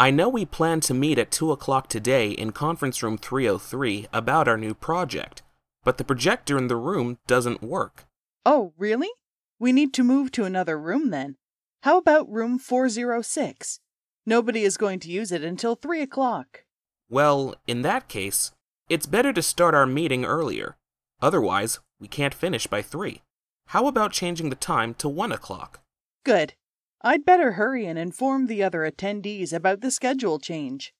I know we plan to meet at 2 o'clock today in conference room 303 about our new project, but the projector in the room doesn't work. Oh, really? We need to move to another room then. How about room 406? Nobody is going to use it until 3 o'clock. Well, in that case, it's better to start our meeting earlier. Otherwise, we can't finish by 3. How about changing the time to 1 o'clock? Good. I'd better hurry and inform the other attendees about the schedule change.